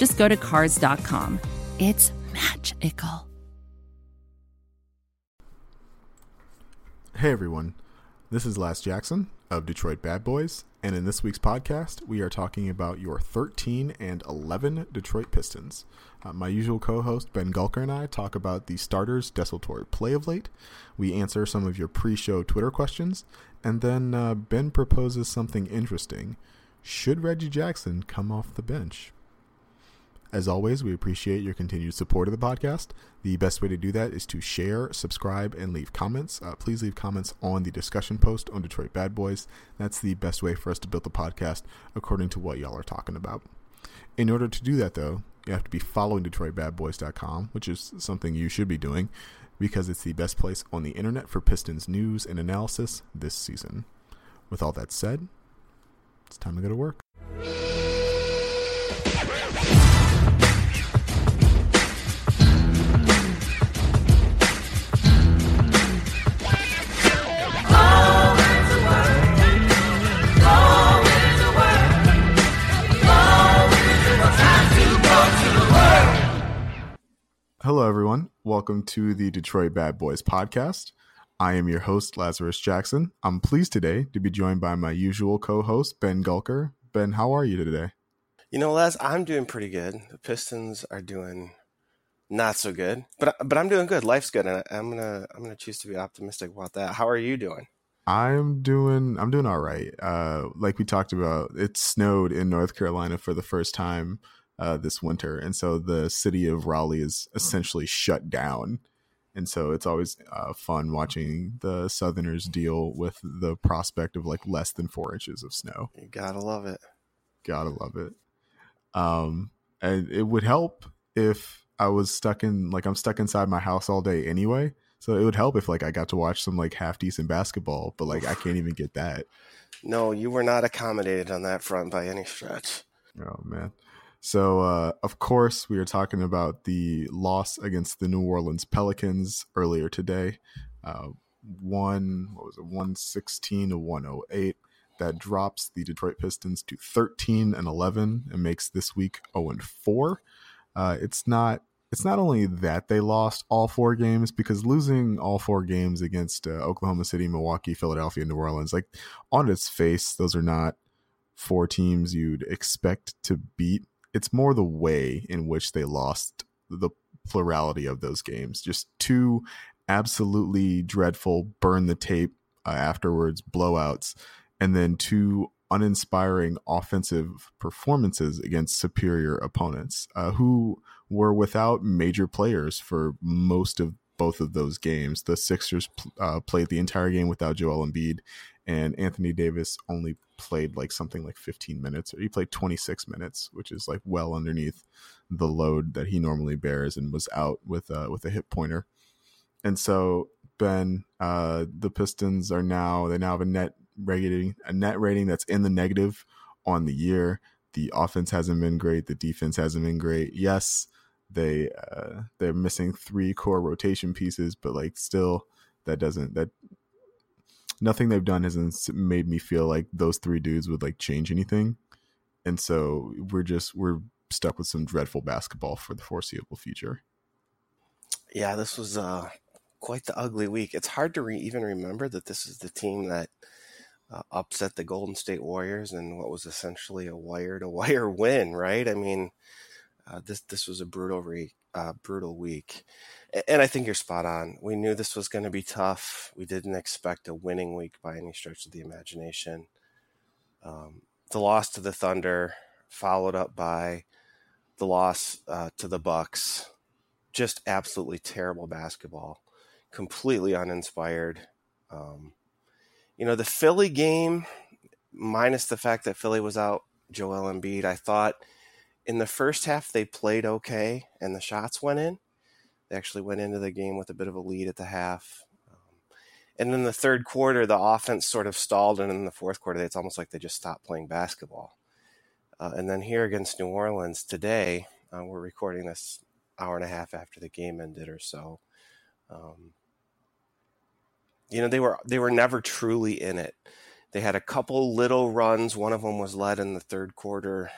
just go to Cars.com. It's magical. Hey everyone, this is Laz Jackson of Detroit Bad Boys, and in this week's podcast, we are talking about your 13 and 11 Detroit Pistons. Uh, my usual co host Ben Gulker and I talk about the starters' desultory play of late. We answer some of your pre show Twitter questions, and then uh, Ben proposes something interesting. Should Reggie Jackson come off the bench? As always, we appreciate your continued support of the podcast. The best way to do that is to share, subscribe, and leave comments. Uh, please leave comments on the discussion post on Detroit Bad Boys. That's the best way for us to build the podcast according to what y'all are talking about. In order to do that, though, you have to be following DetroitBadBoys.com, which is something you should be doing because it's the best place on the internet for Pistons news and analysis this season. With all that said, it's time to go to work. Hello, everyone. Welcome to the Detroit Bad Boys podcast. I am your host, Lazarus Jackson. I'm pleased today to be joined by my usual co host, Ben Gulker. Ben, how are you today? You know, Laz, I'm doing pretty good. The Pistons are doing not so good, but but I'm doing good. Life's good, and I'm gonna I'm gonna choose to be optimistic about that. How are you doing? I'm doing I'm doing all right. Uh, like we talked about, it snowed in North Carolina for the first time uh, this winter, and so the city of Raleigh is essentially shut down. And so it's always uh, fun watching the Southerners deal with the prospect of like less than four inches of snow. You gotta love it. Gotta love it. Um, and it would help if I was stuck in like I'm stuck inside my house all day anyway. So it would help if like I got to watch some like half decent basketball, but like I can't even get that. No, you were not accommodated on that front by any stretch. Oh man. So, uh, of course, we are talking about the loss against the New Orleans Pelicans earlier today. Uh, one, what was it, 116 to 108. That drops the Detroit Pistons to 13 and 11 and makes this week 0 and 4. Uh, it's not. It's not only that they lost all four games because losing all four games against uh, Oklahoma City, Milwaukee, Philadelphia, New Orleans, like on its face, those are not four teams you'd expect to beat it's more the way in which they lost the plurality of those games. Just two absolutely dreadful burn the tape uh, afterwards blowouts, and then two uninspiring offensive performances against superior opponents uh, who were without major players for most of both of those games. The Sixers uh, played the entire game without Joel Embiid, and Anthony Davis only played like something like 15 minutes, or he played 26 minutes, which is like well underneath the load that he normally bears, and was out with uh, with a hip pointer. And so Ben, uh, the Pistons are now they now have a net rating a net rating that's in the negative on the year. The offense hasn't been great. The defense hasn't been great. Yes, they uh, they're missing three core rotation pieces, but like still that doesn't that nothing they've done hasn't made me feel like those three dudes would like change anything. And so we're just we're stuck with some dreadful basketball for the foreseeable future. Yeah, this was uh, quite the ugly week. It's hard to re- even remember that this is the team that uh, upset the Golden State Warriors and what was essentially a wire to wire win, right? I mean, uh, this this was a brutal week, uh, brutal week. And I think you're spot on. We knew this was going to be tough. We didn't expect a winning week by any stretch of the imagination. Um, the loss to the Thunder, followed up by the loss uh, to the Bucks, just absolutely terrible basketball, completely uninspired. Um, you know, the Philly game, minus the fact that Philly was out Joel Embiid, I thought in the first half they played okay and the shots went in. They actually went into the game with a bit of a lead at the half. Um, and in the third quarter, the offense sort of stalled, and in the fourth quarter, it's almost like they just stopped playing basketball. Uh, and then here against New Orleans today, uh, we're recording this hour and a half after the game ended or so. Um, you know, they were they were never truly in it. They had a couple little runs. One of them was led in the third quarter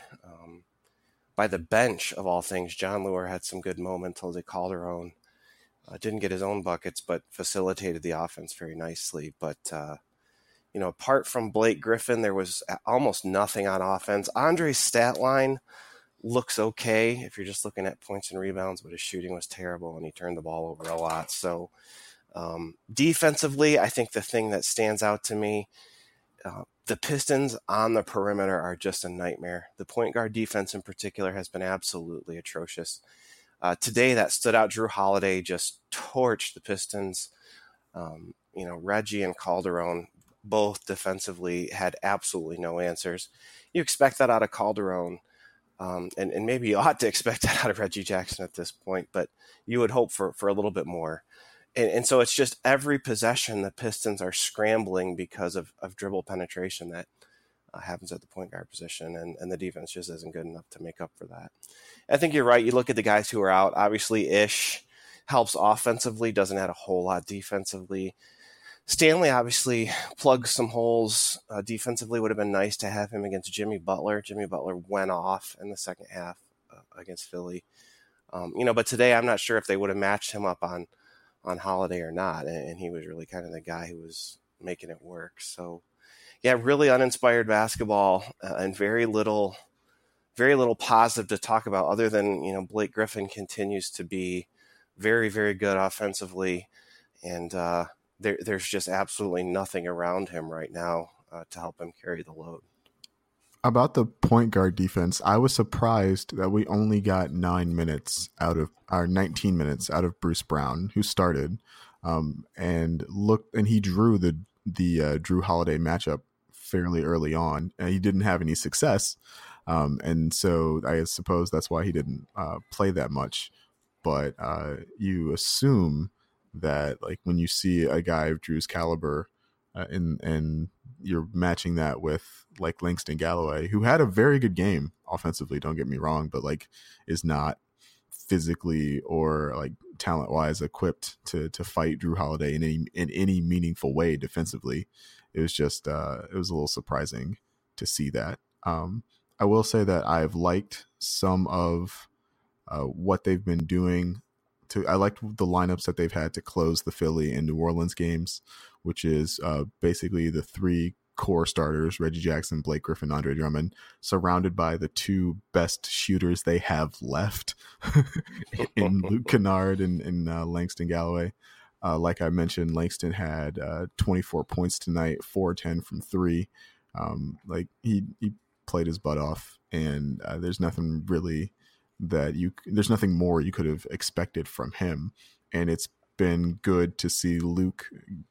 by the bench of all things. Jon Leuer had some good moments. Jose Calderon uh, didn't get his own buckets, but facilitated the offense very nicely. But uh, you know, apart from Blake Griffin, there was almost nothing on offense. Andre's stat line looks okay if you're just looking at points and rebounds, but his shooting was terrible and he turned the ball over a lot. So, um, defensively, I think the thing that stands out to me, uh, the Pistons on the perimeter are just a nightmare. The point guard defense in particular has been absolutely atrocious. Uh, today, that stood out. Jrue Holiday just torched the Pistons. Um, you know, Reggie and Calderon both defensively had absolutely no answers. You expect that out of Calderon um, and, and maybe you ought to expect that out of Reggie Jackson at this point, but you would hope for, for a little bit more. And, and so it's just every possession the Pistons are scrambling because of, of dribble penetration that uh, happens at the point guard position, and, and the defense just isn't good enough to make up for that. I think you're right. You look at the guys who are out. Obviously, Ish helps offensively, doesn't add a whole lot defensively. Stanley obviously plugs some holes uh, defensively. Would have been nice to have him against Jimmy Butler. Jimmy Butler went off in the second half uh, against Philly. Um, you know, but today I'm not sure if they would have matched him up on on Holiday or not, and, and he was really kind of the guy who was making it work. So, yeah, really uninspired basketball uh, and very little, very little positive to talk about other than you know Blake Griffin continues to be very very good offensively, and uh, there, there's just absolutely nothing around him right now uh, to help him carry the load. About the point guard defense, I was surprised that we only got nine minutes out of our 19 minutes out of Bruce Brown, who started, um, and looked and he drew the the uh, Jrue Holiday matchup fairly early on, and he didn't have any success, um, and so I suppose that's why he didn't uh, play that much. But uh, you assume that like when you see a guy of Jrue's caliber uh, in and you're matching that with like Langston Galloway, who had a very good game offensively. Don't get me wrong, but like is not physically or like talent wise equipped to to fight Jrue Holiday in any in any meaningful way defensively. It was just uh, it was a little surprising to see that. Um, I will say that I've liked some of uh, what they've been doing to I liked the lineups that they've had to close the Philly and New Orleans games, which is uh, basically the three core starters: Reggie Jackson, Blake Griffin, Andre Drummond, surrounded by the two best shooters they have left in Luke Kennard and, and uh, Langston Galloway. Uh, like I mentioned, Langston had uh, 24 points tonight, 4 10 from three. Um, like he, he played his butt off, and uh, there's nothing really that you there's nothing more you could have expected from him and it's been good to see Luke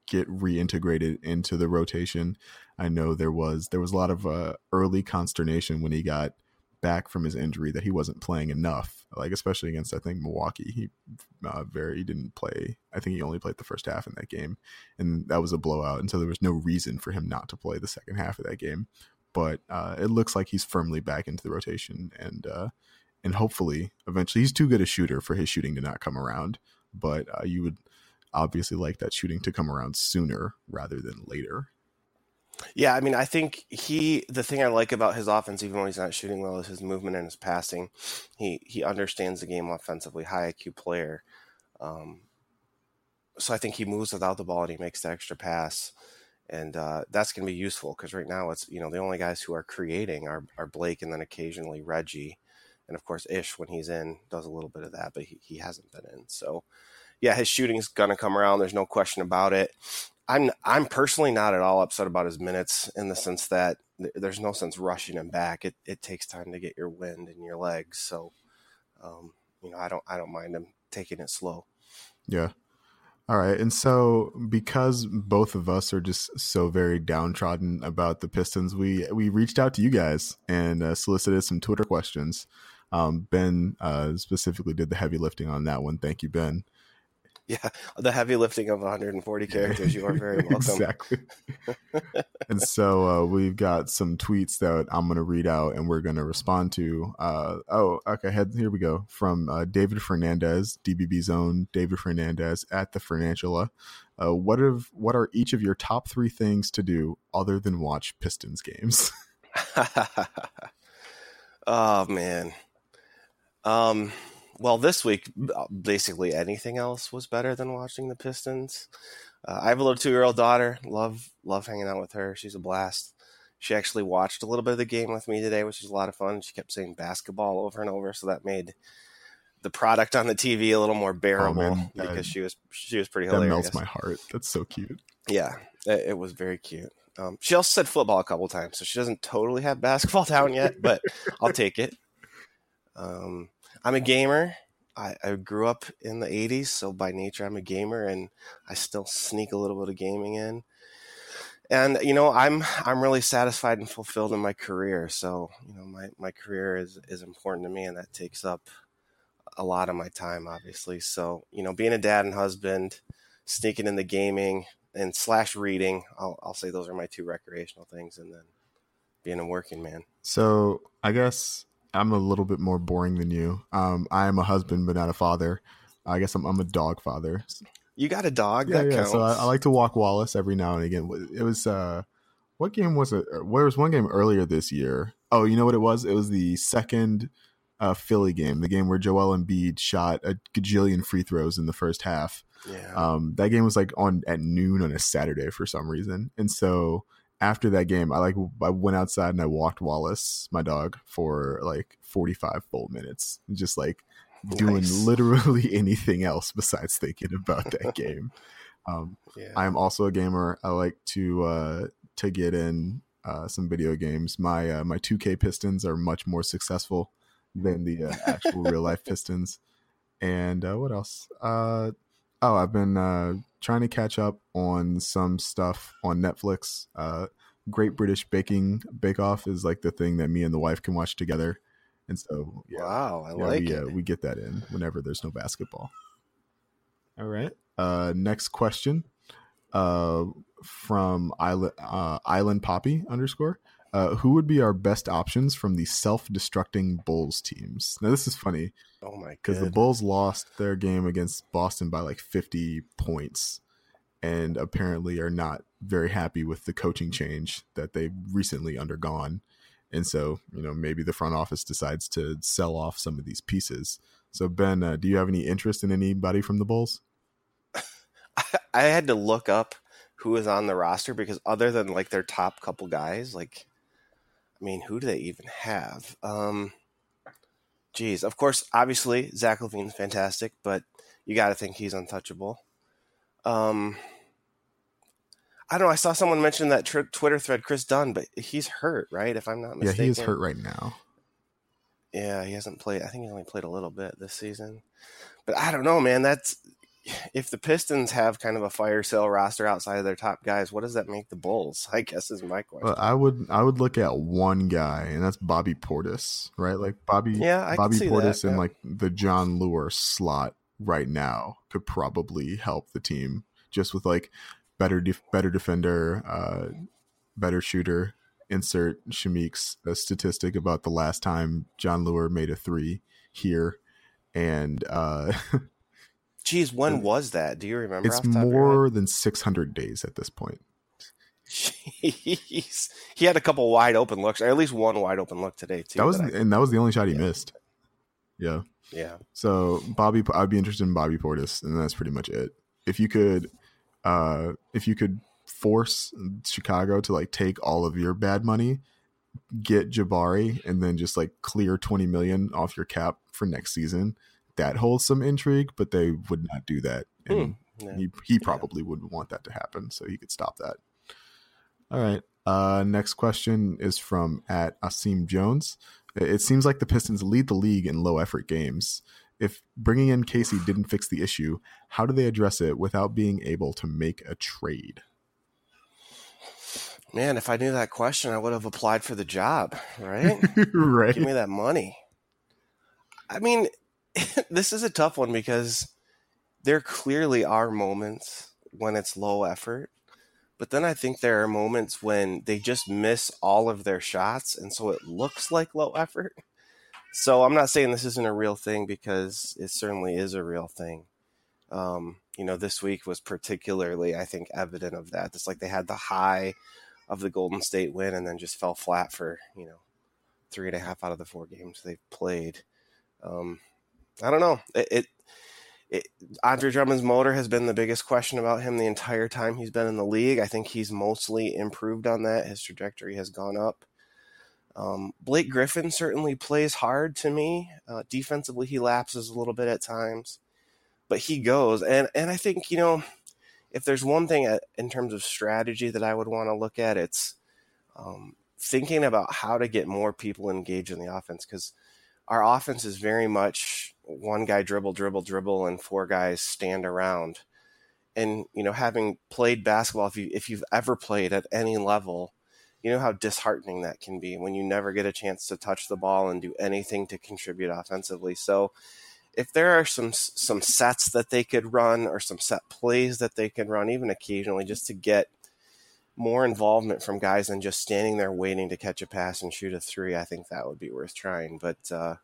get reintegrated into the rotation. I know there was there was a lot of uh, early consternation when he got back from his injury that he wasn't playing enough, like especially against I think Milwaukee. He uh, very he didn't play. I think he only played the first half in that game, and that was a blowout. And so there was no reason for him not to play the second half of that game. But uh, it looks like he's firmly back into the rotation, and uh, and hopefully eventually he's too good a shooter for his shooting to not come around. But uh, you would obviously like that shooting to come around sooner rather than later. Yeah, I mean, I think he. The thing I like about his offense, even when he's not shooting well, is his movement and his passing. He he understands the game offensively, high IQ player. Um, so I think he moves without the ball and he makes the extra pass, and uh, that's going to be useful because right now it's you know the only guys who are creating are are Blake and then occasionally Reggie and of course Ish when he's in does a little bit of that, but he, he hasn't been in. So yeah, his shooting's gonna come around. There's no question about it. I'm I'm personally not at all upset about his minutes in the sense that th- there's no sense rushing him back. It it takes time to get your wind in your legs. So um, you know I don't I don't mind him taking it slow. Yeah. All right. And so because both of us are just so very downtrodden about the Pistons, we we reached out to you guys and uh, solicited some Twitter questions. Um, ben uh, specifically did the heavy lifting on that one. Thank you, Ben. Yeah, the heavy lifting of 140 characters. You are very welcome. exactly. and so uh, we've got some tweets that I'm going to read out and we're going to respond to. Uh, oh, okay. Here we go from uh, David Fernandez, DBB Zone. David Fernandez at the Fernandula. Uh, what of what are each of your top three things to do other than watch Pistons games? oh man. Um well, this week, uh, basically anything else was better than watching the Pistons. Uh, I have a little two-year-old daughter. Love love hanging out with her. She's a blast. She actually watched a little bit of the game with me today, which is a lot of fun. She kept saying basketball over and over, so that made the product on the TV a little more bearable oh, man, because she was she was pretty hilarious. That melts my heart. That's so cute. Yeah, it, it was very cute. Um, she also said football a couple times, so she doesn't totally have basketball down yet, but I'll take it. Um, I'm a gamer. I, I, grew up in the 80s, so by nature I'm a gamer, and I still sneak a little bit of gaming in. And you know, I'm I'm really satisfied and fulfilled in my career. So you know, my my career is is important to me, and that takes up a lot of my time, obviously. So you know, being a dad and husband, sneaking in the gaming and slash reading, I'll I'll say those are my two recreational things, and then being a working man. So I guess I'm a little bit more boring than you. Um, I am a husband, but not a father. I guess I'm, I'm a dog father. You got a dog? Yeah, yeah. Counts. So I, I, like to walk Wallace every now and again. It was uh, what game was it? There was one game earlier this year. Oh, you know what it was? It was the second uh, Philly game, the game where Joel Embiid shot a gajillion free throws in the first half. Yeah. Um, that game was like on at noon on a Saturday for some reason, and so after that game, I like I went outside and I walked Wallace, my dog, for like 45 full minutes, just like nice. doing literally anything else besides thinking about that game. Um, yeah. I am also a gamer. I like to uh, to get in uh, some video games. My uh, my 2K Pistons are much more successful than the uh, actual real life Pistons. And uh, what else? Uh, oh, I've been trying to catch up on some stuff on Netflix. Uh, Great British Baking Bake Off is like the thing that me and the wife can watch together, and so yeah, wow, I yeah, like we, it. Uh, we get that in whenever there's no basketball. All right. Uh, next question, uh, from Island uh, Island Poppy underscore. Uh, who would be our best options from the self-destructing Bulls teams? Now this is funny. Oh my! Because the Bulls lost their game against Boston by like 50 points, and apparently are not very happy with the coaching change that they've recently undergone. And so, you know, maybe the front office decides to sell off some of these pieces. So, Ben, uh, do you have any interest in anybody from the Bulls? I had to look up who is on the roster because other than like their top couple guys, like, I mean, who do they even have? Um, geez, of course, obviously Zach LaVine's fantastic, but you got to think he's untouchable. Um, I don't know. I saw someone mention that tr- Twitter thread, Kris Dunn, but he's hurt, right? If I'm not mistaken. Yeah, he is hurt right now. Yeah, he hasn't played. I think he only played a little bit this season. But I don't know, man. That's if the Pistons have kind of a fire sale roster outside of their top guys, what does that make the Bulls? I guess is my question. Well, I would I would look at one guy, and that's Bobby Portis, right? Like Bobby, yeah, I Bobby Portis that, yeah. in like the Jon Leuer slot right now could probably help the team just with like better def- better defender, uh, better shooter. Insert Shamik's statistic about the last time Jon Leuer made a three here, and uh, geez, when was that? Do you remember? It's more than six hundred days at this point. Jeez, he had a couple wide open looks, or at least one wide open look today too. That was, that I, and that was the only shot he yeah. missed. Yeah, yeah. So Bobby, I'd be interested in Bobby Portis, and that's pretty much it. If you could uh, if you could force Chicago to like take all of your bad money, get Jabari, and then just like clear 20 million off your cap for next season, that holds some intrigue, but they would not do that. And mm, yeah. he, he probably yeah. wouldn't want that to happen, so he could stop that. All right. Uh, next question is from at Asim Jones. It seems like the Pistons lead the league in low effort games if bringing in Casey didn't fix the issue, how do they address it without being able to make a trade? Man, if I knew that question, I would have applied for the job, right? right. Give me that money. I mean, this is a tough one because there clearly are moments when it's low effort, but then I think there are moments when they just miss all of their shots, and so it looks like low effort. So I'm not saying this isn't a real thing because it certainly is a real thing. Um, you know, this week was particularly, I think, evident of that. It's like they had the high of the Golden State win and then just fell flat for, you know, three and a half out of the four games they've played. Um, I don't know. It, it, it, Andre Drummond's motor has been the biggest question about him the entire time he's been in the league. I think he's mostly improved on that. His trajectory has gone up. Um, Blake Griffin certainly plays hard to me. Uh, defensively, he lapses a little bit at times, but he goes. And and I think you know, if there's one thing at, in terms of strategy that I would want to look at, it's um, thinking about how to get more people engaged in the offense because our offense is very much one guy dribble, dribble, dribble, and four guys stand around. And you know, having played basketball, if you if you've ever played at any level, you know how disheartening that can be when you never get a chance to touch the ball and do anything to contribute offensively. So, if there are some some sets that they could run or some set plays that they could run, even occasionally, just to get more involvement from guys than just standing there waiting to catch a pass and shoot a three, I think that would be worth trying. But uh,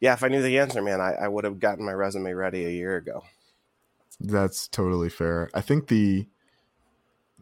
yeah, if I knew the answer, man, I, I would have gotten my resume ready a year ago. That's totally fair. I think the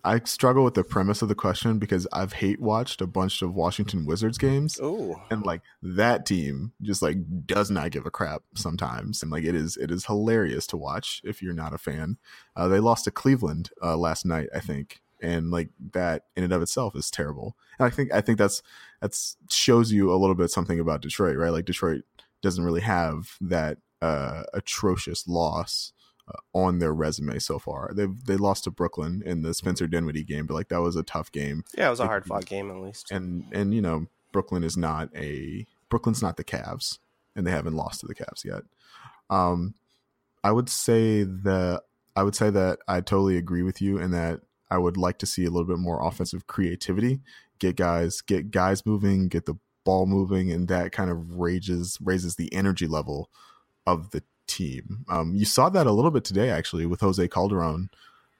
I struggle with the premise of the question because I've hate watched a bunch of Washington Wizards games. Ooh. And like that team just like does not give a crap sometimes. And like it is it is hilarious to watch if you're not a fan. Uh, they lost to Cleveland uh, last night, I think and like that in and of itself is terrible. And I think I think that's that's shows you a little bit something about Detroit, right? Like Detroit doesn't really have that uh, atrocious loss uh, on their resume so far. They they lost to Brooklyn in the Spencer Dinwiddie game, but like that was a tough game. Yeah, it was a hard fought game at least. And and you know Brooklyn is not a Brooklyn's not the Cavs, and they haven't lost to the Cavs yet. Um, I would say that I would say that I totally agree with you and that I would like to see a little bit more offensive creativity. Get guys, get guys moving, get the ball moving, and that kind of raises raises the energy level of the team. Um, you saw that a little bit today, actually, with Jose Calderon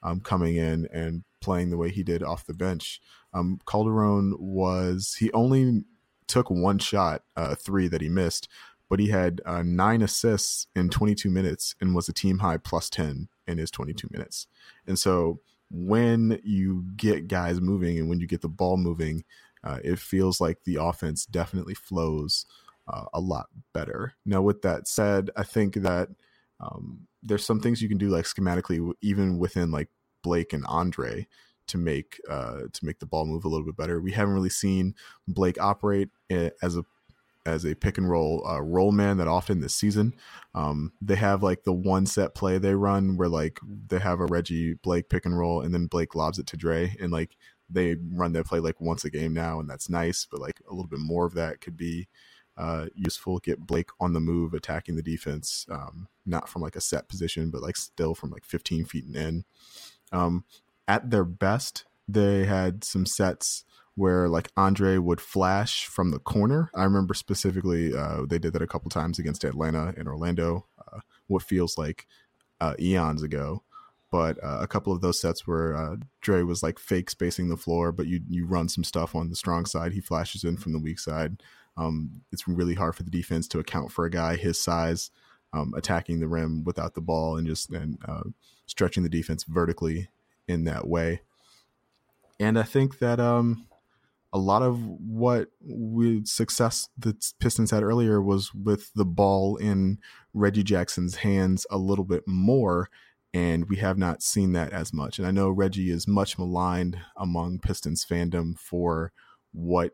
um, coming in and playing the way he did off the bench. Um, Calderon was he only took one shot, uh, three that he missed, but he had uh, nine assists in 22 minutes and was a team high plus 10 in his 22 minutes. And so when you get guys moving and when you get the ball moving, uh, it feels like the offense definitely flows uh, a lot better. Now, with that said, I think that um, there's some things you can do like schematically, even within like Blake and Andre, to make uh, to make the ball move a little bit better. We haven't really seen Blake operate eh, as a as a pick and roll uh, roll man that often this season. Um, they have like the one set play they run where like they have a Reggie Blake pick and roll and then Blake lobs it to Dre and like they run that play like once a game now and that's nice, but like a little bit more of that could be uh, useful. Get Blake on the move, attacking the defense, um, not from like a set position, but like still from like 15 feet and in. Um, at their best, they had some sets where like Andre would flash from the corner. I remember specifically uh, they did that a couple times against Atlanta and Orlando, uh, what feels like uh, eons ago. But uh, a couple of those sets where uh, Dre was like fake spacing the floor, but you you run some stuff on the strong side. He flashes in from the weak side. Um, it's really hard for the defense to account for a guy his size um, attacking the rim without the ball and just and uh, stretching the defense vertically in that way. And I think that um, a lot of what we success the Pistons had earlier was with the ball in Reggie Jackson's hands a little bit more, and we have not seen that as much. And I know Reggie is much maligned among Pistons fandom for what,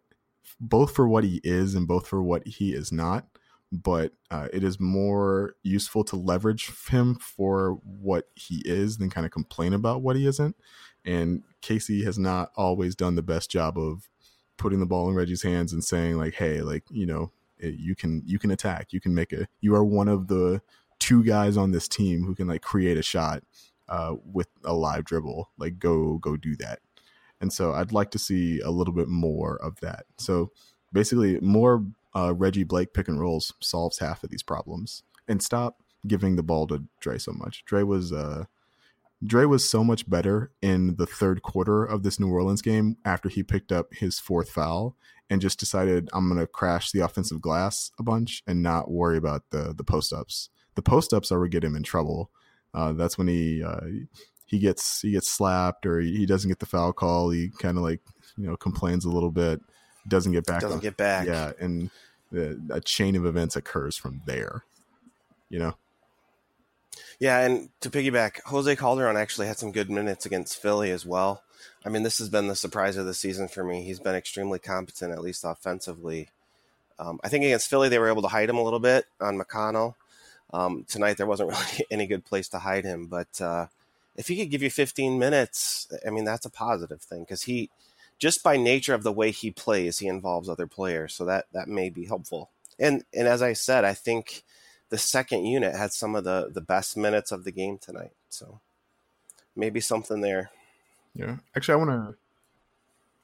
both for what he is and both for what he is not. But uh, it is more useful to leverage him for what he is than kind of complain about what he isn't. And Casey has not always done the best job of putting the ball in Reggie's hands and saying like, "Hey, like you know, eh, you can you can attack. You can make a. You are one of the two guys on this team who can like create a shot uh, with a live dribble. Like go go do that." And so I'd like to see a little bit more of that. So basically, more uh, Reggie Blake pick and rolls solves half of these problems. And stop giving the ball to Dre so much. Dre was uh, Dre was so much better in the third quarter of this New Orleans game after he picked up his fourth foul and just decided I'm going to crash the offensive glass a bunch and not worry about the the post ups. The post ups are what get him in trouble. Uh, that's when he uh, he gets he gets slapped or he doesn't get the foul call. He kind of like you know complains a little bit, doesn't get back. Doesn't on, get back. Yeah, and the, a chain of events occurs from there. You know. Yeah, and to piggyback, Jose Calderon actually had some good minutes against Philly as well. I mean, this has been the surprise of the season for me. He's been extremely competent, at least offensively. Um, I think against Philly, they were able to hide him a little bit on McConnell. Um, tonight, there wasn't really any good place to hide him, but uh, if he could give you 15 minutes, I mean, that's a positive thing because he, just by nature of the way he plays, he involves other players, so that that may be helpful. And and as I said, I think the second unit had some of the the best minutes of the game tonight. So maybe something there. Yeah, actually, I want to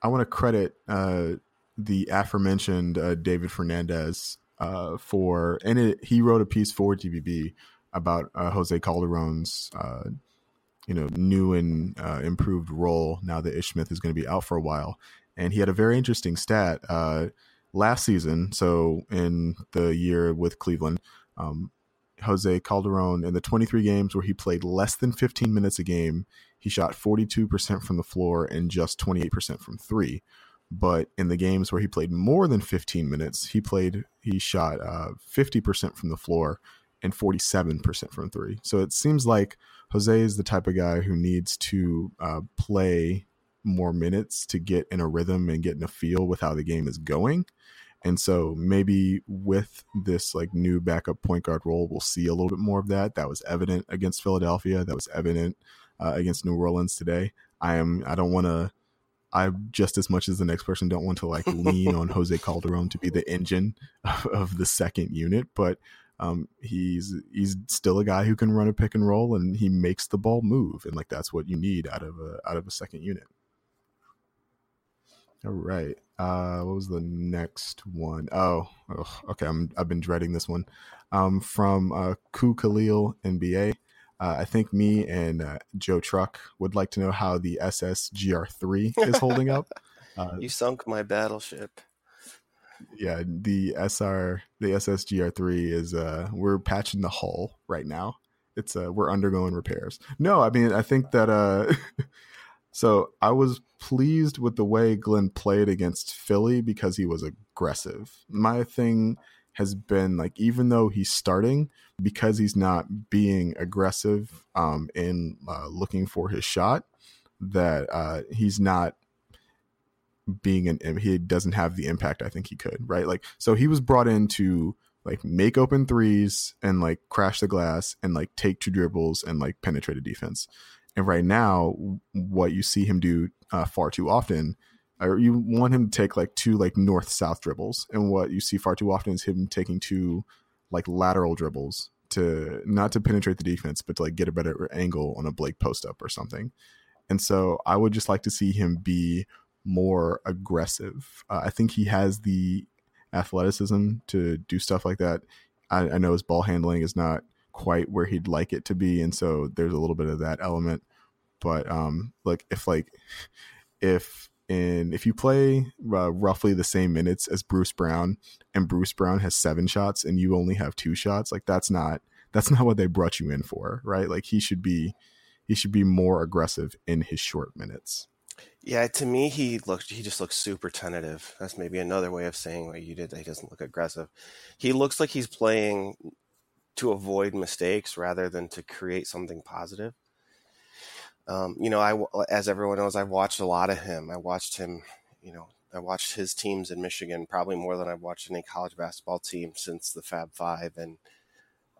I want to credit uh, the aforementioned uh, David Fernandez uh, for, and it, he wrote a piece for DBB about uh, Jose Calderon's uh, you know new and uh, improved role now that Ish Smith is going to be out for a while, and he had a very interesting stat last season. So in the year with Cleveland, um, Jose Calderon in the 23 games where he played less than 15 minutes a game, he shot 42% from the floor and just 28% from three. But in the games where he played more than 15 minutes, he played he shot uh, 50% from the floor and 47% from three. So it seems like Jose is the type of guy who needs to uh, play more minutes to get in a rhythm and get in a feel with how the game is going. And so maybe with this like new backup point guard role, we'll see a little bit more of that. That was evident against Philadelphia. That was evident uh, against New Orleans today. I am. I don't want to. I just as much as the next person don't want to like lean on Jose Calderon to be the engine of, of the second unit, but um, he's he's still a guy who can run a pick and roll and he makes the ball move, and like that's what you need out of a out of a second unit. All right. Uh, what was the next one? Oh, oh okay. I'm I've been dreading this one. Um, from uh, Ku Khalil NBA. Uh, I think me and uh, Joe Truck would like to know how the SS GR3 is holding up. Uh, you sunk my battleship. Yeah, the SR, the SS GR3 is. Uh, we're patching the hull right now. It's uh, we're undergoing repairs. No, I mean I think that uh, So I was pleased with the way Glenn played against Philly because he was aggressive. My thing has been like, even though he's starting, because he's not being aggressive um, in uh, looking for his shot, that uh, he's not being an he doesn't have the impact I think he could, right? Like, so he was brought in to like make open threes and like crash the glass and like take two dribbles and like penetrate a defense. And right now, what you see him do uh, far too often, or you want him to take like two like north south dribbles, and what you see far too often is him taking two like lateral dribbles to not to penetrate the defense, but to like get a better angle on a Blake post up or something. And so I would just like to see him be more aggressive. Uh, I think he has the athleticism to do stuff like that. I, I know his ball handling is not quite where he'd like it to be and so there's a little bit of that element but um like if like if in if you play uh, roughly the same minutes as Bruce Brown and Bruce Brown has 7 shots and you only have 2 shots like that's not that's not what they brought you in for right like he should be he should be more aggressive in his short minutes yeah, to me, he looked. He just looks super tentative. That's maybe another way of saying what you did. That he doesn't look aggressive. He looks like he's playing to avoid mistakes rather than to create something positive. Um, you know, I as everyone knows, I've watched a lot of him. I watched him, you know, I watched his teams in Michigan probably more than I've watched any college basketball team since the Fab Five, and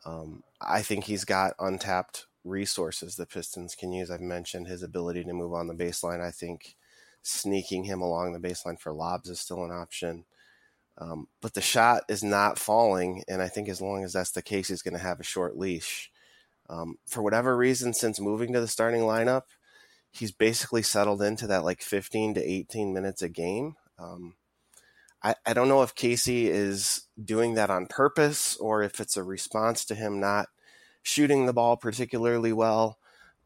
um, I think he's got untapped resources the Pistons can use. I've mentioned his ability to move on the baseline. I think sneaking him along the baseline for lobs is still an option. Um, but the shot is not falling, and I think as long as that's the case, he's going to have a short leash. Um, for whatever reason, since moving to the starting lineup, he's basically settled into that like 15 to 18 minutes a game. Um, I, I don't know if Casey is doing that on purpose or if it's a response to him not shooting the ball particularly well.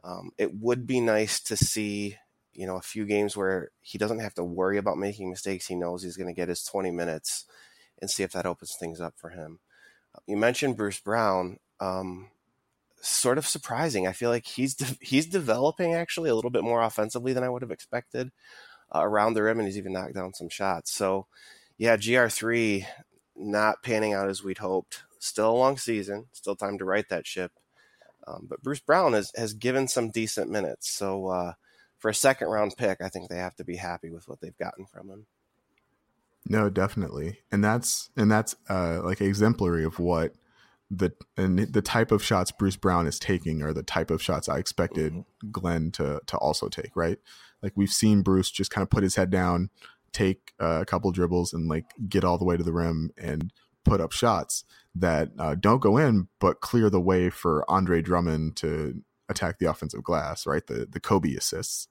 Um, it would be nice to see, you know, a few games where he doesn't have to worry about making mistakes. He knows he's going to get his 20 minutes and see if that opens things up for him. You mentioned Bruce Brown. Um, sort of surprising. I feel like he's de- he's developing actually a little bit more offensively than I would have expected uh, around the rim, and he's even knocked down some shots. So, yeah, GR three not panning out as we'd hoped. Still a long season, still time to right that ship. Um, but Bruce Brown has has given some decent minutes. So uh, for a second round pick, I think they have to be happy with what they've gotten from him. No, definitely, and that's and that's uh, like exemplary of what the and the type of shots Bruce Brown is taking are the type of shots I expected mm-hmm. Glenn to to also take. Right, like we've seen Bruce just kind of put his head down, take uh, a couple dribbles, and like get all the way to the rim and put up shots that uh, don't go in, but clear the way for Andre Drummond to attack the offensive glass. Right, the the Kobe assists.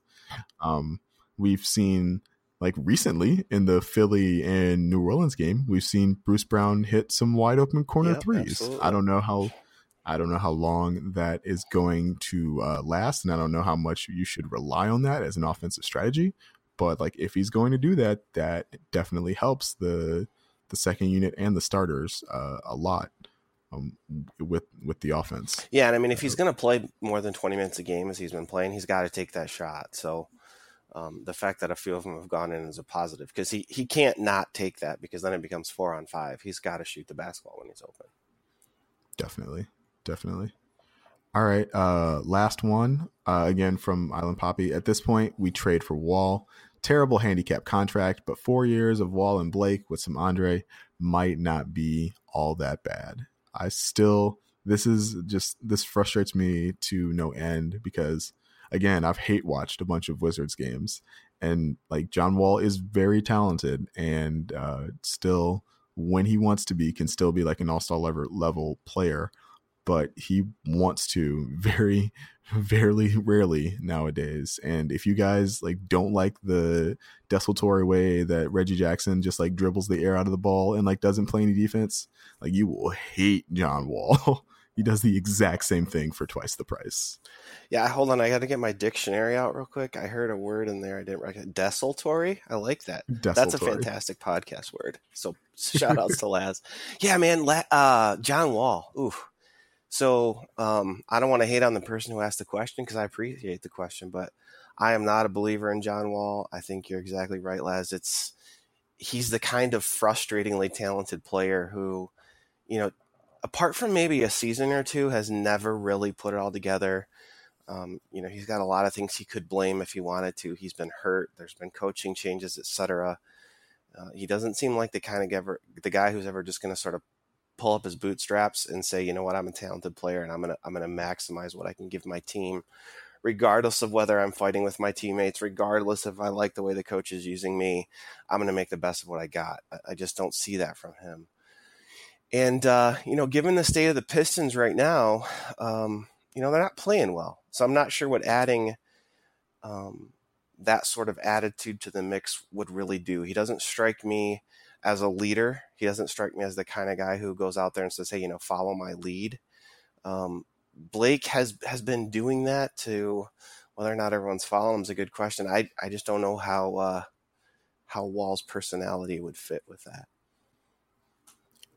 Um, we've seen like recently in the Philly and New Orleans game, we've seen Bruce Brown hit some wide open corner yep, threes. Absolutely. I don't know how I don't know how long that is going to uh, last, and I don't know how much you should rely on that as an offensive strategy. But like, if he's going to do that, that definitely helps the the second unit and the starters uh, a lot um, with with the offense. Yeah, and I mean, if he's going to play more than twenty minutes a game as he's been playing, he's got to take that shot. So um, the fact that a few of them have gone in is a positive because he, he can't not take that because then it becomes four on five. He's got to shoot the basketball when he's open. Definitely. Definitely. All right. Uh, last one uh, again from Island Poppy. At this point, we trade for Wall. Terrible handicap contract, but four years of Wall and Blake with some Andre might not be all that bad. I still, this is just, this frustrates me to no end because again, I've hate watched a bunch of Wizards games, and like John Wall is very talented and uh, still, when he wants to be, can still be like an all star level level player. But he wants to very, very rarely nowadays. And if you guys like don't like the desultory way that Reggie Jackson just like dribbles the air out of the ball and like doesn't play any defense, like you will hate John Wall. he does the exact same thing for twice the price. Yeah, hold on. I got to get my dictionary out real quick. I heard a word in there I didn't recognize. Desultory. I like that. Desultory. That's a fantastic podcast word. So shout outs to Laz. Yeah, man. Uh, John Wall. Ooh. So um, I don't want to hate on the person who asked the question because I appreciate the question, but I am not a believer in John Wall. I think you're exactly right, Laz. It's he's the kind of frustratingly talented player who, you know, apart from maybe a season or two, has never really put it all together. Um, you know, he's got a lot of things he could blame if he wanted to. He's been hurt. There's been coaching changes, etc. Uh, he doesn't seem like the kind of ever, the guy who's ever just going to sort of pull up his bootstraps and say, you know what, I'm a talented player and I'm gonna I'm gonna maximize what I can give my team, regardless of whether I'm fighting with my teammates, regardless if I like the way the coach is using me. I'm gonna make the best of what I got. I just don't see that from him. And uh, you know, given the state of the Pistons right now, um, you know they're not playing well. So I'm not sure what adding um, that sort of attitude to the mix would really do. He doesn't strike me as a leader. He doesn't strike me as the kind of guy who goes out there and says, "Hey, you know, follow my lead." Um, Blake has has been doing that to whether or not everyone's following him is a good question. I I just don't know how uh, how Wall's personality would fit with that.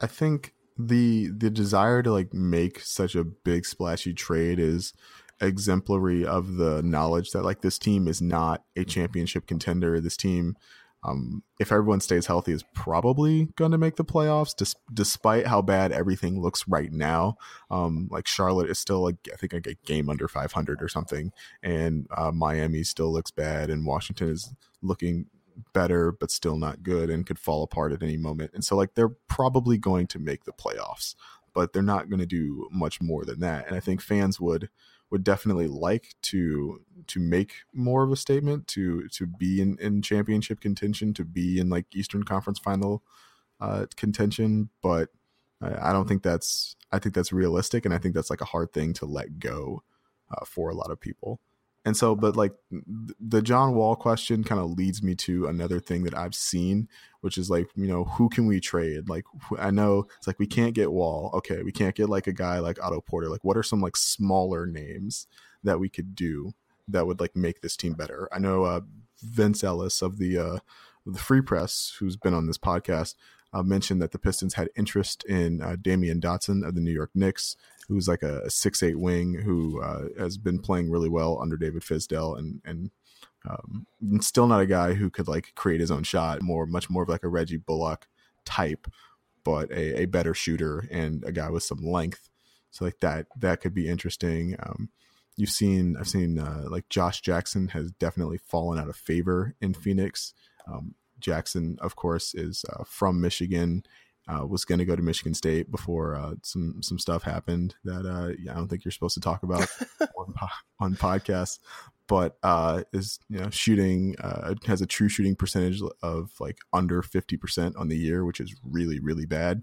I think the the desire to like make such a big splashy trade is exemplary of the knowledge that like this team is not a championship contender. This team, um, if everyone stays healthy, is probably going to make the playoffs, dis- despite how bad everything looks right now. Um, like Charlotte is still like I think like a game under 500 or something, and uh, Miami still looks bad, and Washington is looking better but still not good and could fall apart at any moment. And so like they're probably going to make the playoffs, but they're not going to do much more than that. And I think fans would would definitely like to to make more of a statement to to be in, in championship contention to be in like eastern conference final uh contention but I, I don't think that's i think that's realistic and i think that's like a hard thing to let go uh, for a lot of people and so, but like the John Wall question kind of leads me to another thing that I've seen, which is like, you know, who can we trade? Like, I know it's like we can't get Wall. Okay, we can't get like a guy like Otto Porter. Like, what are some like smaller names that we could do that would like make this team better? I know uh, Vince Ellis of the uh, the Free Press, who's been on this podcast, uh, mentioned that the Pistons had interest in uh, Damyean Dotson of the New York Knicks, who's like a, six eight wing who uh, has been playing really well under David Fizdale and and um, still not a guy who could like create his own shot. More much more of like a Reggie Bullock type, but a, a better shooter and a guy with some length. So like that that could be interesting. Um, you've seen I've seen uh, like Josh Jackson has definitely fallen out of favor in Phoenix. Um, Jackson, of course, is uh, from Michigan. Uh, was going to go to Michigan State before uh, some some stuff happened that uh, yeah, I don't think you're supposed to talk about on, on podcasts. But uh, is you know shooting uh, has a true shooting percentage of like under fifty percent on the year, which is really really bad.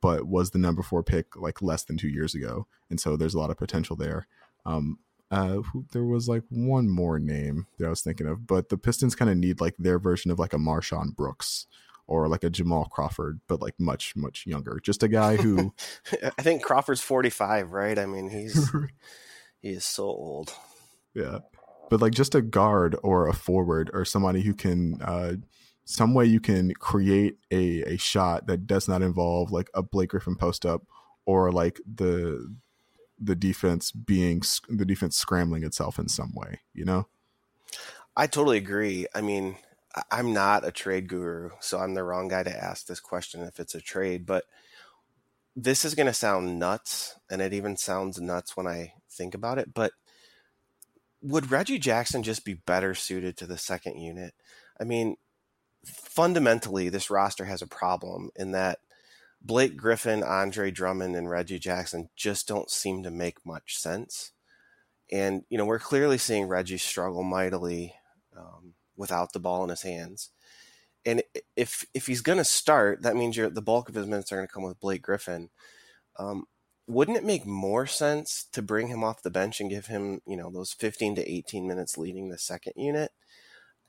But was the number four pick like less than two years ago, and so there's a lot of potential there. Um, uh, who, there was like one more name that I was thinking of, but the Pistons kind of need like their version of like a MarShon Brooks or like a Jamal Crawford, but like much much younger. Just a guy who I think Crawford's forty five, right? I mean, he's he is so old. Yeah, but like just a guard or a forward or somebody who can. Uh, some way you can create a, a shot that does not involve like a Blake Griffin post up or like the the defense being the defense scrambling itself in some way, you know? I totally agree. I mean, I'm not a trade guru, so I'm the wrong guy to ask this question if it's a trade, but this is going to sound nuts, and it even sounds nuts when I think about it, but would Reggie Jackson just be better suited to the second unit? I mean, fundamentally, this roster has a problem in that Blake Griffin, Andre Drummond, and Reggie Jackson just don't seem to make much sense. And, you know, we're clearly seeing Reggie struggle mightily um, without the ball in his hands. And if if he's going to start, that means the bulk of his minutes are going to come with Blake Griffin. Um, wouldn't it make more sense to bring him off the bench and give him, you know, those 15 to 18 minutes leading the second unit?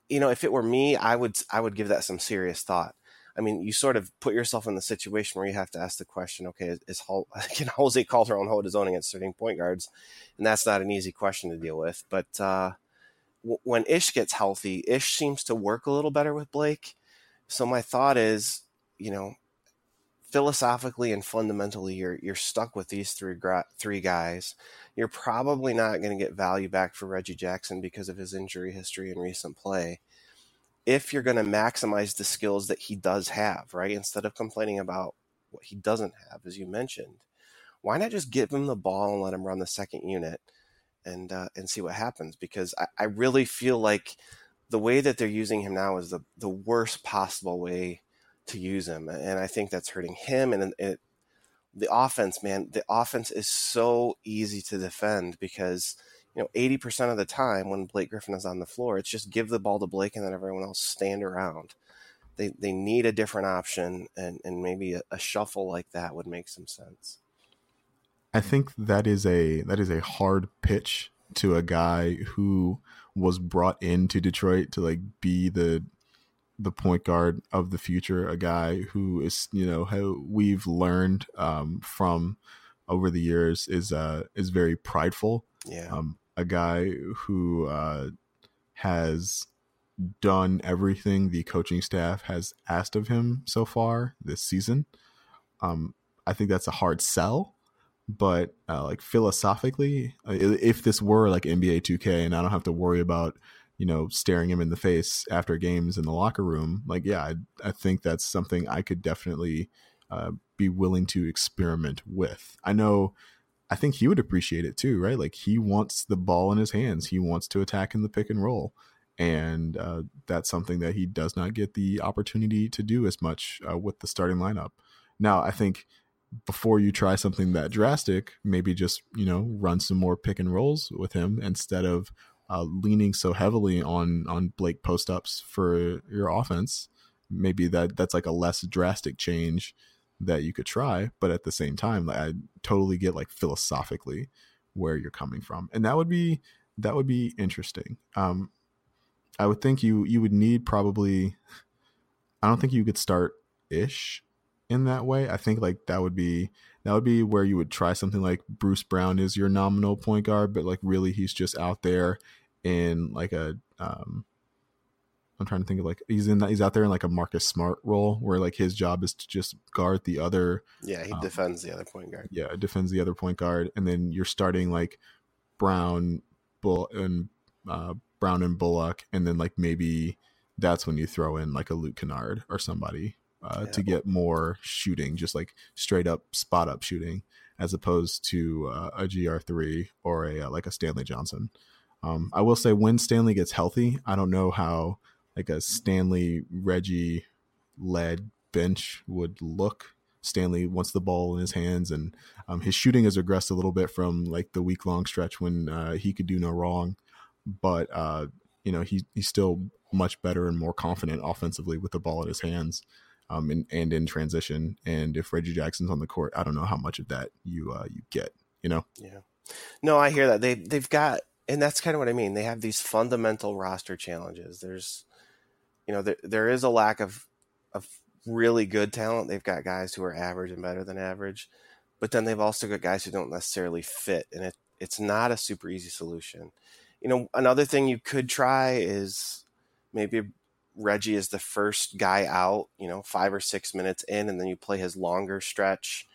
You know, if it were me, I would I would give that some serious thought. I mean, you sort of put yourself in the situation where you have to ask the question, okay, is, is can Jose Calderon hold his own against starting point guards? And that's not an easy question to deal with. But uh, when Ish gets healthy, Ish seems to work a little better with Blake. So my thought is, you know, philosophically and fundamentally, you're you're stuck with these three three guys. You're probably not going to get value back for Reggie Jackson because of his injury history and recent play if you're going to maximize the skills that he does have, right? Instead of complaining about what he doesn't have, as you mentioned, why not just give him the ball and let him run the second unit and uh, and see what happens? Because I, I really feel like the way that they're using him now is the the worst possible way to use him, and I think that's hurting him and it, the offense. Man, the offense is so easy to defend because you know, 80% of the time when Blake Griffin is on the floor, it's just give the ball to Blake and then everyone else stand around. They, they need a different option, and, and maybe a, a shuffle like that would make some sense. I think that is a that is a hard pitch to a guy who was brought into Detroit to like be the the point guard of the future, a guy who is you know how we've learned um, from over the years is uh is very prideful. Yeah. Um, a guy who uh, has done everything the coaching staff has asked of him so far this season. Um, I think that's a hard sell, but uh, like philosophically, uh, if this were like NBA 2K and I don't have to worry about you know staring him in the face after games in the locker room, like yeah, I, I think that's something I could definitely uh, be willing to experiment with. I know I think he would appreciate it too, right? Like he wants the ball in his hands. He wants to attack in the pick and roll. And uh, that's something that he does not get the opportunity to do as much uh, with the starting lineup. Now, I think before you try something that drastic, maybe just, you know, run some more pick and rolls with him instead of uh, leaning so heavily on on Blake post ups for your offense. Maybe that that's like a less drastic change that you could try, but at the same time, I totally get like philosophically where you're coming from, and that would be that would be interesting. Um, I would think you you would need probably. I don't think you could start ish in that way. I think like that would be that would be where you would try something like Bruce Brown is your nominal point guard, but like really he's just out there in like a um I'm trying to think of like he's in that he's out there in like a Marcus Smart role where like his job is to just guard the other Yeah, he um, defends the other point guard. yeah defends the other point guard and then you're starting like Brown Bull and uh, Brown and Bullock and then like maybe that's when you throw in like a Luke Kennard or somebody uh, Yeah. to get more shooting just like straight up spot up shooting as opposed to uh, a GR3 or a uh, like a Stanley Johnson. Um, I will say when Stanley gets healthy, I don't know how like a Stanley Reggie led bench would look. Stanley wants the ball in his hands, and um, his shooting has regressed a little bit from like the week long stretch when uh, he could do no wrong. But uh, you know he he's still much better and more confident offensively with the ball in his hands, um, and, and in transition. And if Reggie Jackson's on the court, I don't know how much of that you uh, you get. You know, Yeah. No, I hear that. They they've got and that's kind of what I mean. They have these fundamental roster challenges. There's you know, there there is a lack of of really good talent. They've got guys who are average and better than average, but then they've also got guys who don't necessarily fit and it it's not a super easy solution. You know, another thing you could try is maybe Reggie is the first guy out, you know, 5 or 6 minutes in and then you play his longer stretch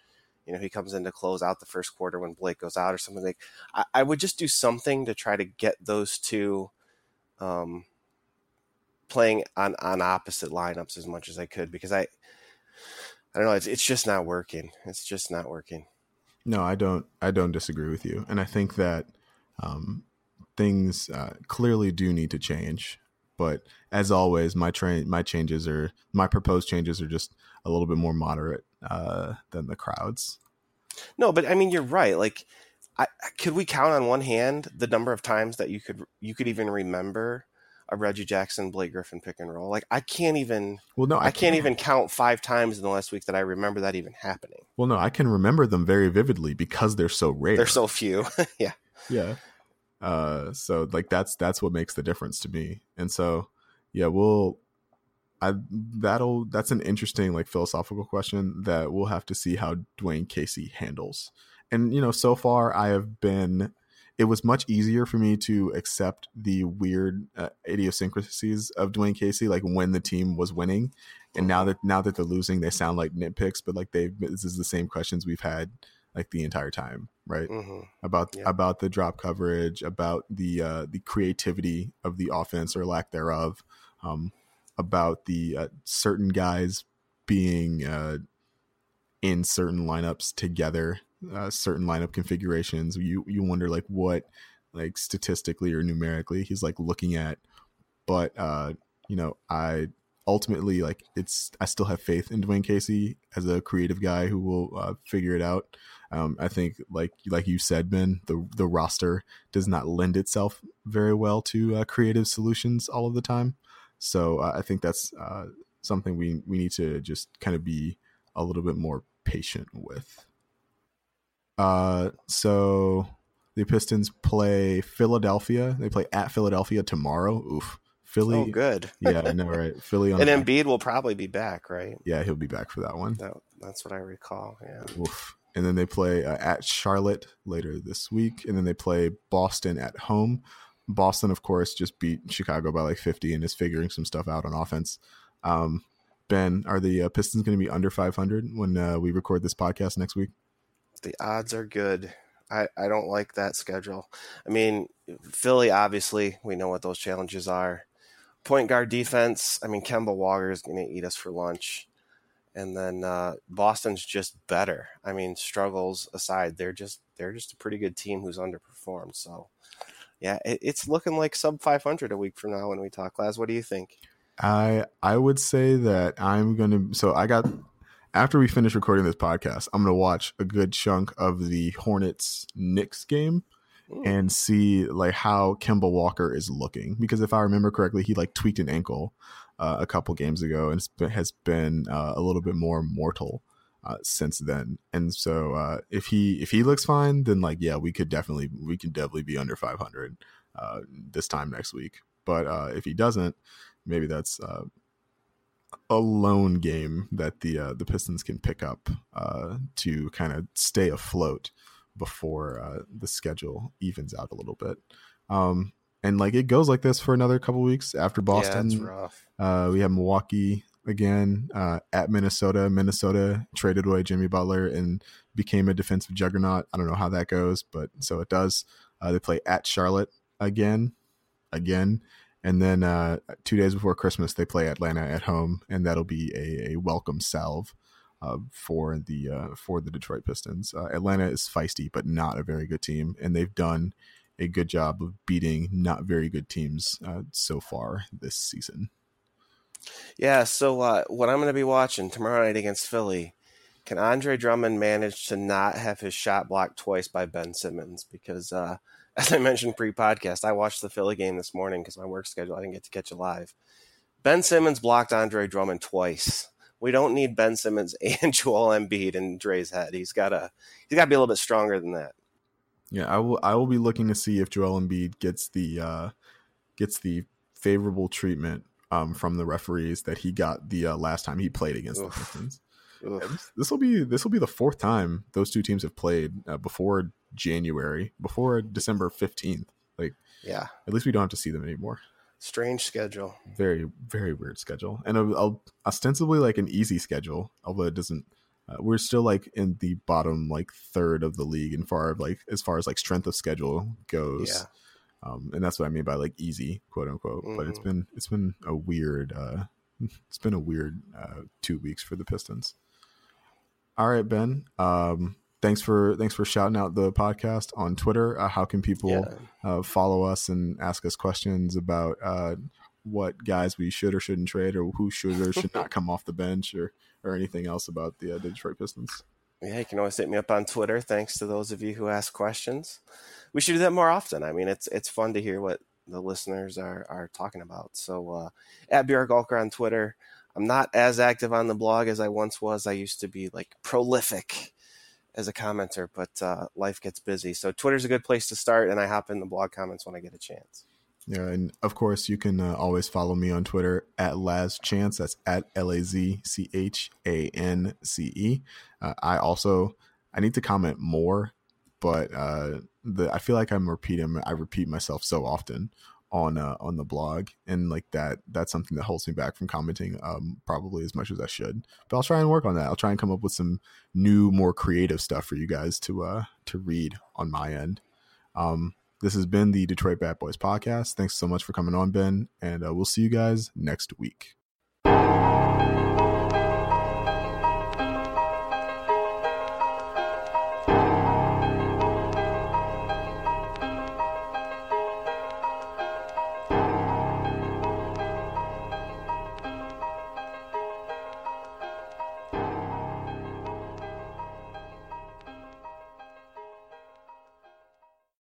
you know, he comes in to close out the first quarter when Blake goes out or something like. I, I would just do something to try to get those two um, playing on on opposite lineups as much as I could because I I don't know it's it's just not working. It's just not working. No, I don't. I don't disagree with you, and I think that um, things uh, clearly do need to change. But as always, my train, my changes are my proposed changes are just a little bit more moderate uh, than the crowds. No, but I mean you're right. Like, I, could we count on one hand the number of times that you could you could even remember a Reggie Jackson Blake Griffin pick and roll? Like, I can't even Well, no, I, can't even count five times in the last week that I remember that even happening. Well, no, I can remember them very vividly because they're so rare. They're so few. yeah. yeah uh so like that's that's what makes the difference to me. And so yeah we'll i that'll that's an interesting like philosophical question that we'll have to see how dwane casey handles. And you know so far i have been it was much easier for me to accept the weird uh, idiosyncrasies of dwane casey like when the team was winning. And now that now that they're losing they sound like nitpicks but like they've this is the same questions we've had like the entire time right hmm about Yeah. about the drop coverage, about the uh, the creativity of the offense or lack thereof, um, about the uh, certain guys being uh, in certain lineups together, uh, certain lineup configurations. You you wonder like what like statistically or numerically he's like looking at, but uh, you know I ultimately like it's I still have faith in Dwane Casey as a creative guy who will uh, figure it out. Um, I think like like you said, Ben, the the roster does not lend itself very well to uh, creative solutions all of the time. So uh, I think that's uh, something we we need to just kind of be a little bit more patient with. Uh, so the Pistons play Philadelphia. They play at Philadelphia tomorrow. Oof, Philly. Oh, good. yeah, I know, right? Philly on. And Embiid will probably be back, right? yeah, he'll be back for that one. That, that's what I recall. Yeah. Oof. And then they play uh, at Charlotte later this week, and then they play Boston at home. Boston, of course, just beat Chicago by like 50 and is figuring some stuff out on offense. Um, ben, are the uh, Pistons going to be under 500 when uh, we record this podcast next week? The odds are good. I, I don't like that schedule. I mean, Philly, obviously, we know what those challenges are. Point guard defense, I mean, Kemba Walker is going to eat us for lunch. And then uh, Boston's just better. I mean, struggles aside, they're just they're just a pretty good team who's underperformed. So, yeah, it, it's looking like sub 500 a week from now when we talk. Laz, what do you think? I I would say that I'm gonna. So I got after we finish recording this podcast, I'm gonna watch a good chunk of the Hornets Knicks game Hmm. and see like how Kemba Walker is looking because if I remember correctly, he like tweaked an ankle uh, a couple games ago and has been uh, a little bit more mortal uh, since then. And so uh, if he if he looks fine, then like yeah, we could definitely we could definitely be under 500. uh, this time next week. But uh, if he doesn't, maybe that's a lone game that the the Pistons can pick up to kind of stay afloat before uh, the schedule evens out a little bit. Um, and like it goes like this for another couple weeks after Boston. Yeah, uh, we have Milwaukee again uh, at Minnesota. Minnesota traded away Jimmy Butler and became a defensive juggernaut. I don't know how that goes, but so it does. Uh, they play at Charlotte again, again, and then uh, two days before Christmas they play Atlanta at home, and that'll be a, a welcome salve. Uh, for the uh, for the Detroit Pistons, uh, Atlanta is feisty, but not a very good team, and they've done a good job of beating not very good teams uh, so far this season. Yeah, so uh, what I'm going to be watching tomorrow night against Philly, can Andre Drummond manage to not have his shot blocked twice by Ben Simmons? Because uh, as I mentioned pre-podcast, I watched the Philly game this morning because my work schedule I didn't get to catch it live. Ben Simmons blocked Andre Drummond twice. We don't need Ben Simmons and Joel Embiid in Dre's head. He's got to he's got to be a little bit stronger than that. Yeah, I will. I will be looking to see if Joel Embiid gets the uh, gets the favorable treatment um, from the referees that he got the uh, last time he played against Oof. the Pistons. This will be this will be the fourth time those two teams have played uh, before January, before December fifteenth. Like, yeah, at least we don't have to see them anymore. Strange schedule. Very very weird schedule, and a, a, ostensibly like an easy schedule, although it doesn't uh, we're still like in the bottom like third of the league and far like as far as like strength of schedule goes. Yeah. Um, and that's what I mean by like easy, quote unquote. Mm-hmm. But it's mm-hmm. been it's been a weird uh, it's been a weird uh, two weeks for the Pistons. All right, Ben. Um, thanks for thanks for shouting out the podcast on Twitter. Uh, how can people yeah. uh, follow us and ask us questions about uh, what guys we should or shouldn't trade, or who should or should not come off the bench, or or anything else about the, uh, Detroit Pistons. Yeah, you can always hit me up on Twitter. Thanks to those of you who ask questions. We should do that more often. I mean, it's it's fun to hear what the listeners are are talking about. So uh, at BR Gulker on Twitter. I'm not as active on the blog as I once was. I used to be like prolific as a commenter, but uh, life gets busy. So Twitter's a good place to start, and I hop in the blog comments when I get a chance. Yeah, and of course you can uh, always follow me on Twitter at Laz Chance. That's at L A Z C H A N C E. Uh, I also I need to comment more, but uh, the I feel like I'm repeating. I repeat myself so often on uh, on the blog, and like that that's something that holds me back from commenting um, probably as much as I should. But I'll try and work on that. I'll try and come up with some new, more creative stuff for you guys to uh to read on my end. Um, this has been the Detroit Bad Boys podcast. Thanks so much for coming on, Ben, and uh, we'll see you guys next week.